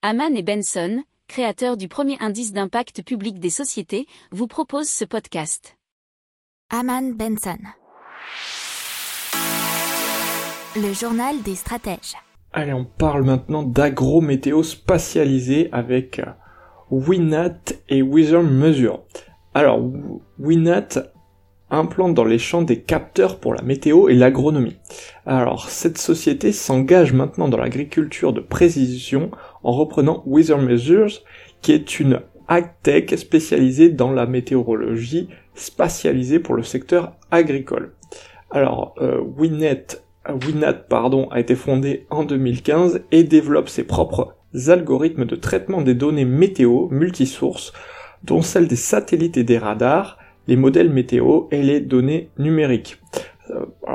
Haman et Benson, créateurs du premier indice d'impact public des sociétés, vous proposent ce podcast. Haman Benson. Le journal des stratèges. Allez, on parle maintenant d'agro-météo spatialisé avec euh, Winat et Wither Mesure. Alors, Winat implante dans les champs des capteurs pour la météo et l'agronomie. Alors, cette société s'engage maintenant dans l'agriculture de précision en reprenant Weather Measures, qui est une agtech spécialisée dans la météorologie spatialisée pour le secteur agricole. Alors, euh, Winnet, pardon, a été fondé en 2015 et développe ses propres algorithmes de traitement des données météo multisources, dont celles des satellites et des radars, les modèles météo et les données numériques.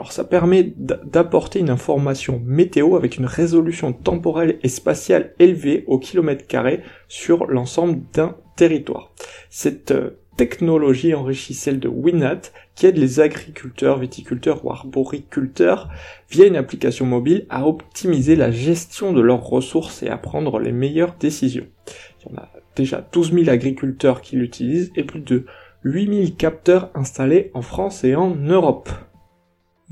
Alors ça permet d'apporter une information météo avec une résolution temporelle et spatiale élevée au kilomètre carré sur l'ensemble d'un territoire. Cette euh, technologie enrichit celle de Winat qui aide les agriculteurs, viticulteurs ou arboriculteurs via une application mobile à optimiser la gestion de leurs ressources et à prendre les meilleures décisions. Il y en a déjà 12 000 agriculteurs qui l'utilisent et plus de 8000 capteurs installés en France et en Europe.